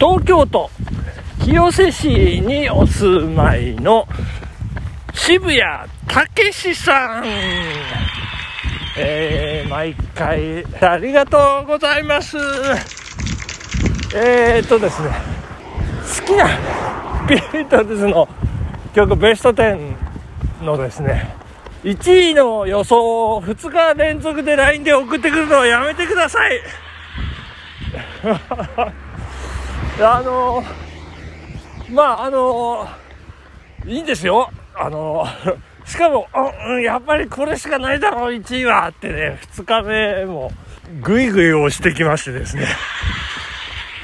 東京都清瀬市にお住まいの渋谷武史さん、えー、毎回ありがとうございます。えー、っとですね好きなビートルズの曲ベスト10のですね1位の予想を2日連続で LINE で送ってくるのはやめてください。あのまああのいいんですよ。あのしかも、うん、やっぱりこれしかないだろう1位はってね2日目もぐいぐい押してきましてですね。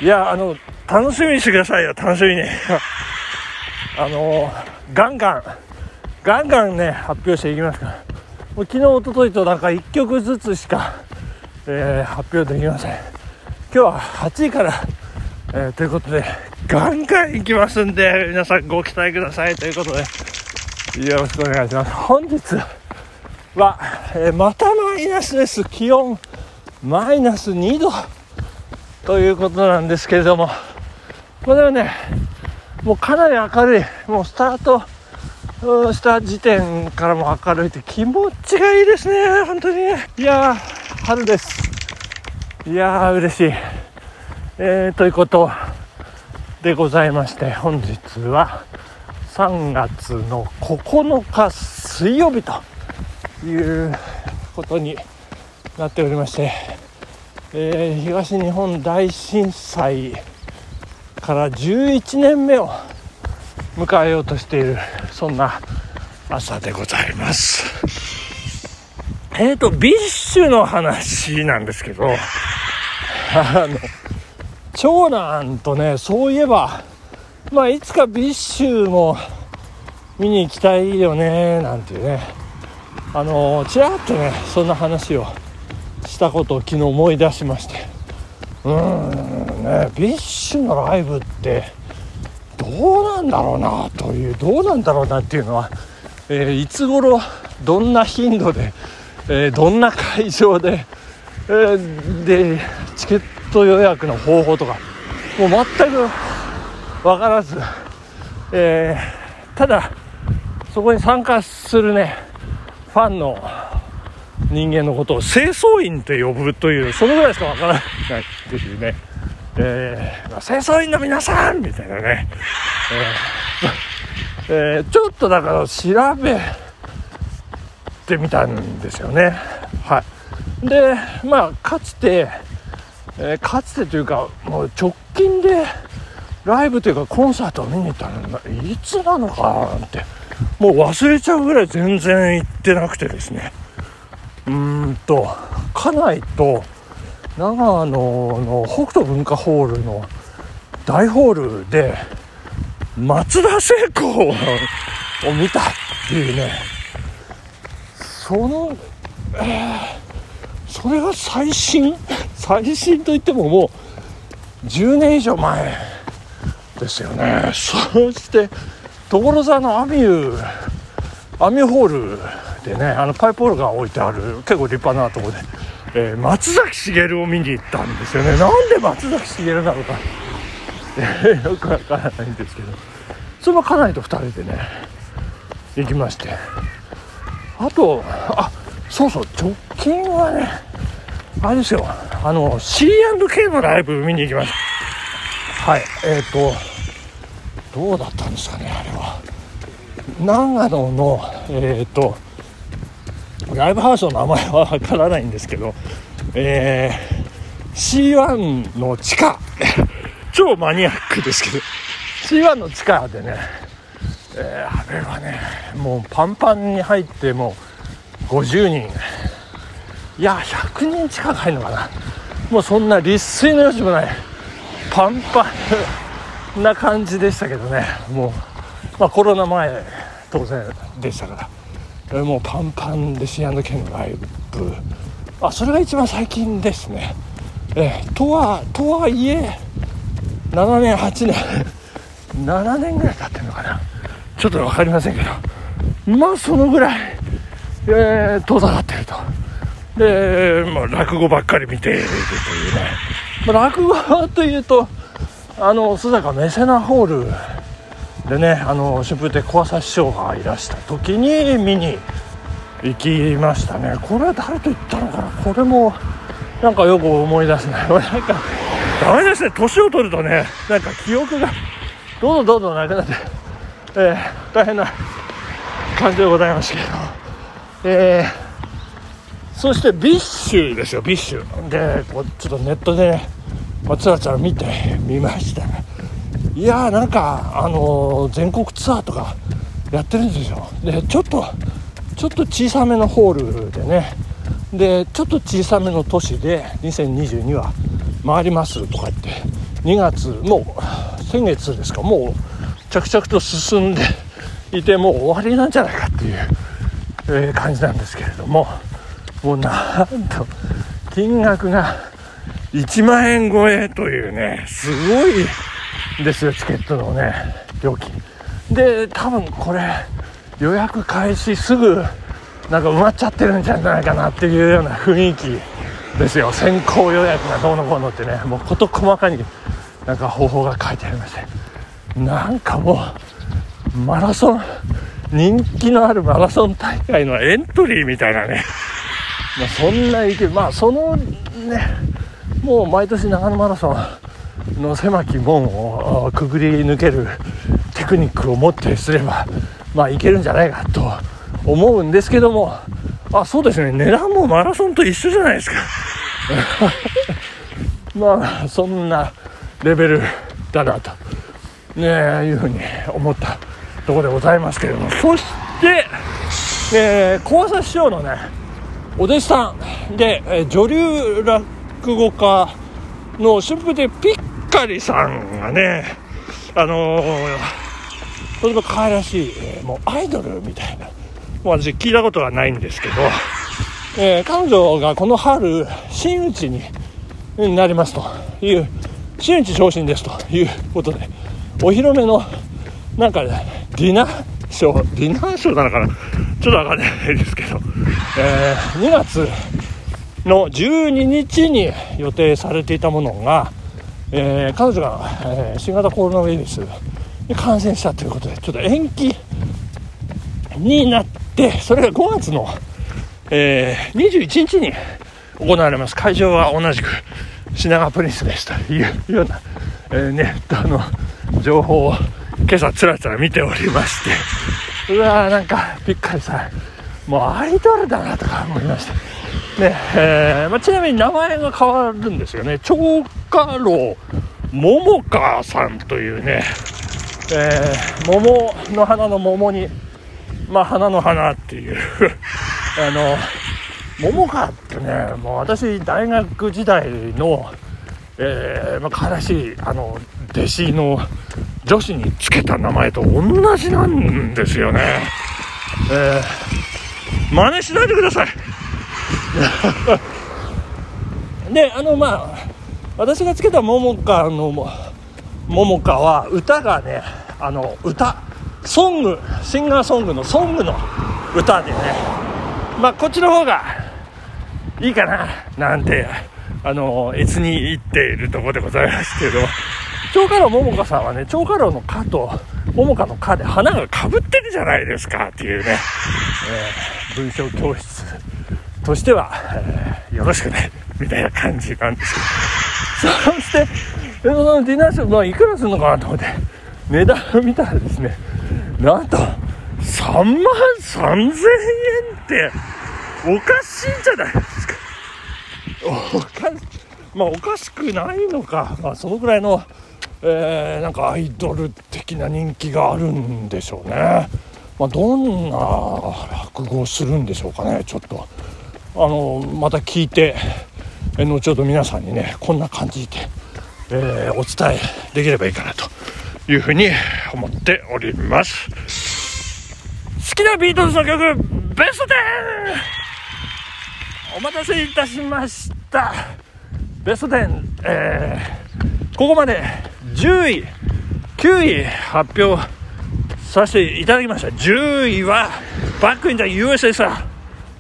いやあの楽しみにしてくださいよ楽しみに。あのガンガンガンガンね発表していきますから。もう昨日おとといとなんか1曲ずつしか、えー、発表できません。今日は8位から、えー、ということでガンガンいきますんで皆さんご期待ください。ということでよろしくお願いします。本日は、えー、またマイナスです。気温マイナス2度。ということなんですけれども。これはねもうかなり明るい。もうスタートした時点からも明るいって気持ちがいいですね、本当にね。いやー、春です。いやー、嬉しい。えー、ということでございまして、本日は3月の9日水曜日ということになっておりまして、えー、東日本大震災から11年目を迎えようとしているそんな朝でございます。えっ、ー、と BiSHの話なんですけどあの長男とねそういえばまあいつか BiSHも見に行きたいよねなんていうね。あのちらっとねそんな話をしたことを昨日思い出しまして。うーんね BiSHのライブってどうなんだろうなというどうなんだろうなっていうのは、えー、いつ頃どんな頻度で、えー、どんな会場で、えー、でチケット予約の方法とかもう全く分からず、えただそこに参加するねファンの人間のことを清掃員と呼ぶというそのぐらいしか分からないっていうねえー、まあ、清掃員の皆さんみたいなね、えー、えー、ちょっとだから調べてみたんですよね。はい。で、まあ、かつて、えー、かつてというか、もう直近でライブというかコンサートを見に行ったのいつなのかなって、もう忘れちゃうぐらい全然行ってなくてですね。うーんと、家内と、長野の北斗文化ホールの大ホールで松田聖子を見たっていうねその、えー、それが最新？最新といってももう10年以上前ですよね。そして所沢のアミューアミュホールでねあのパイプホールが置いてある結構立派なところでえー、松崎しげるを見に行ったんですよね。なんで松崎しげるなのか、よくわからないんですけど。それも家内と2人でね行きまして。あとあそうそう直近はねあれですよ。あの C&K のライブ見に行きました。はいえっ、ー、とどうだったんですかねあれは。長野のえっ、ー、とライブハウスの名前はわからないんですけど、えー、C1 の地下。超マニアックですけど。C1 の地下でね、えー、あれはねもうパンパンに入ってもう50人。いや100人近く入るのかな。もうそんな立水の余地もない。パンパンな感じでしたけどね。もう、まあ、コロナ前当然でしたから。もうパンパンで C&K のライブ。あそれが一番最近ですね。えとはとはいえ7年8年7年ぐらい経ってるのかな。ちょっと分かりませんけど。まあそのぐらい、えー、遠ざかってると。で、まあ、落語ばっかり見ているというね、まあ、落語というとあの須坂メセナホールでねあの春風亭小朝師匠がいらした時に見に行きましたね。これは誰と行ったのかな？これもなんかよく思い出せない。なんかダメですね。年を取るとねなんか記憶がどんどんどんどんなくなって、えー、大変な感じでございますけど。えー、そして BiSHですよ BiSH。でこうちょっとネットでね、ま、つらつら見てみました。いやーなんかあのー、全国ツアーとかやってるんですよ。でちょっとちょっと小さめのホールでねでちょっと小さめの都市で2022は回りますとか言って2月もう先月ですかもう着々と進んでいてもう終わりなんじゃないかっていう、えー、感じなんですけれども。もうなんと金額が1万円超えというねすごいですよチケットのね料金。で多分これ予約開始すぐなんか埋まっちゃってるんじゃないかなっていうような雰囲気ですよ。先行予約がどうのこうのってねもう事細かになんか方法が書いてありまして。なんかもうマラソン人気のあるマラソン大会のエントリーみたいなね、まあ、そんなまあそのねもう毎年長野マラソンの狭き門をくぐり抜けるテクニックを持ってすればまあいけるんじゃないかと思うんですけどもあそうですね値段もマラソンと一緒じゃないですか。まあそんなレベルだなと、ね、いうふうに思ったところでございますけれども。そして、えー、小朝師匠のねお弟子さんで、えー、女流落語家の春風亭ピッカリさんがねあのー、とても可愛らしい、えー、もうアイドルみたいな。もう私聞いたことはないんですけど、えー、彼女がこの春真打ちになりますという真打ち昇進ですということでお披露目のなんかディナーショーディナーショーなのかな？ちょっとわかんないですけど、えー、2月の12日に予定されていたものが、えー、彼女が、えー、新型コロナウイルスに感染したということでちょっと延期になってそれが5月の、えー、21日に行われます。会場は同じく品川プリンスですというような、えー、ネットの情報を今朝つらつら見ておりまして。うわーなんかびっくりさもうアイドルだなとか思いましたねえーまあ、ちなみに名前が変わるんですよね。長華楼桃花さんというね、えー、桃の花の桃にまあ花の花っていう。あの桃花ってねもう私大学時代の、えーまあ、可愛らしいあの弟子の女子につけた名前と同じなんですよね、えー、真似しないでください。であのまあ私がつけた桃花の桃花は歌がねあの歌ソングシンガーソングのソングの歌でねまあこっちの方がいいかななんてあの越に言っているところでございますけど長家老桃花さんはね長家老の「花」と桃花の「花」で花がかぶってるじゃないですかっていうね、えー、文章教室としては、えー、よろしくねみたいな感じなんですけど。そしてそのディナーショー、まあ、いくらするのかなと思って値段を見たらですねなんと3万3000円っておかしいじゃないですか。おかまあおかしくないのか、まあ、そのぐらいの、えー、なんかアイドル的な人気があるんでしょうね、まあ、どんな落語をするんでしょうかねちょっと。あのまた聞いて後ほど皆さんにねこんな感じで、えー、お伝えできればいいかなというふうに思っております。好きなビートルズの曲ベスト 10! お待たせいたしました。ベスト10、えー、ここまで10位9位発表させていただきました。10位はバックインザ USSR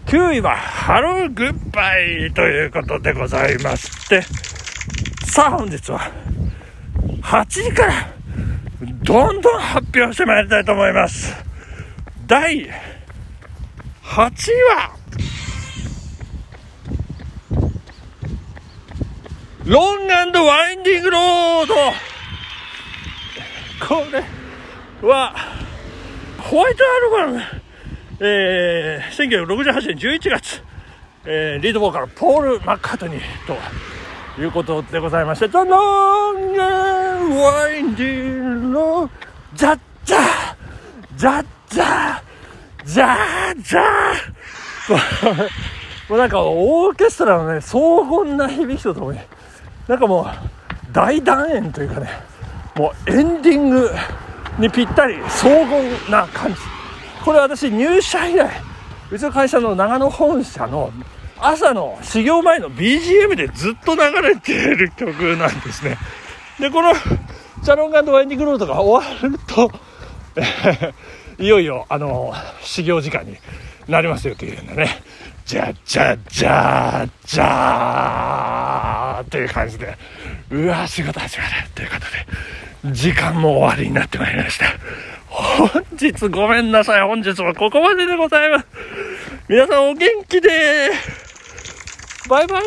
9位は Hello, Goodbye ということでございまして。さあ本日は8時からどんどん発表してまいりたいと思います。第8位は。ロングワインディングロード。これはホワイトアルバム。えー、1968年11月、えー、リードボーカルポール・マッカートニーということでございまして、The Long and Winding Road ジャッジャージャッジャージャージャー。もうなんかオーケストラのね、荘厳な響きとともに、なんかもう大団円というかね、もうエンディングにぴったり荘厳な感じ。これ私入社以来うちの会社の長野本社の朝の始業前の BGM でずっと流れている曲なんですね。でこのチャロンガンドワインディングロードが終わると いよいよあの始業時間になりますよというようなね。じゃじゃじゃじゃーっていう感じで。うわ仕事始まるということで。時間も終わりになってまいりました本日ごめんなさい。本日はここまででございます。皆さんお元気でバイバイ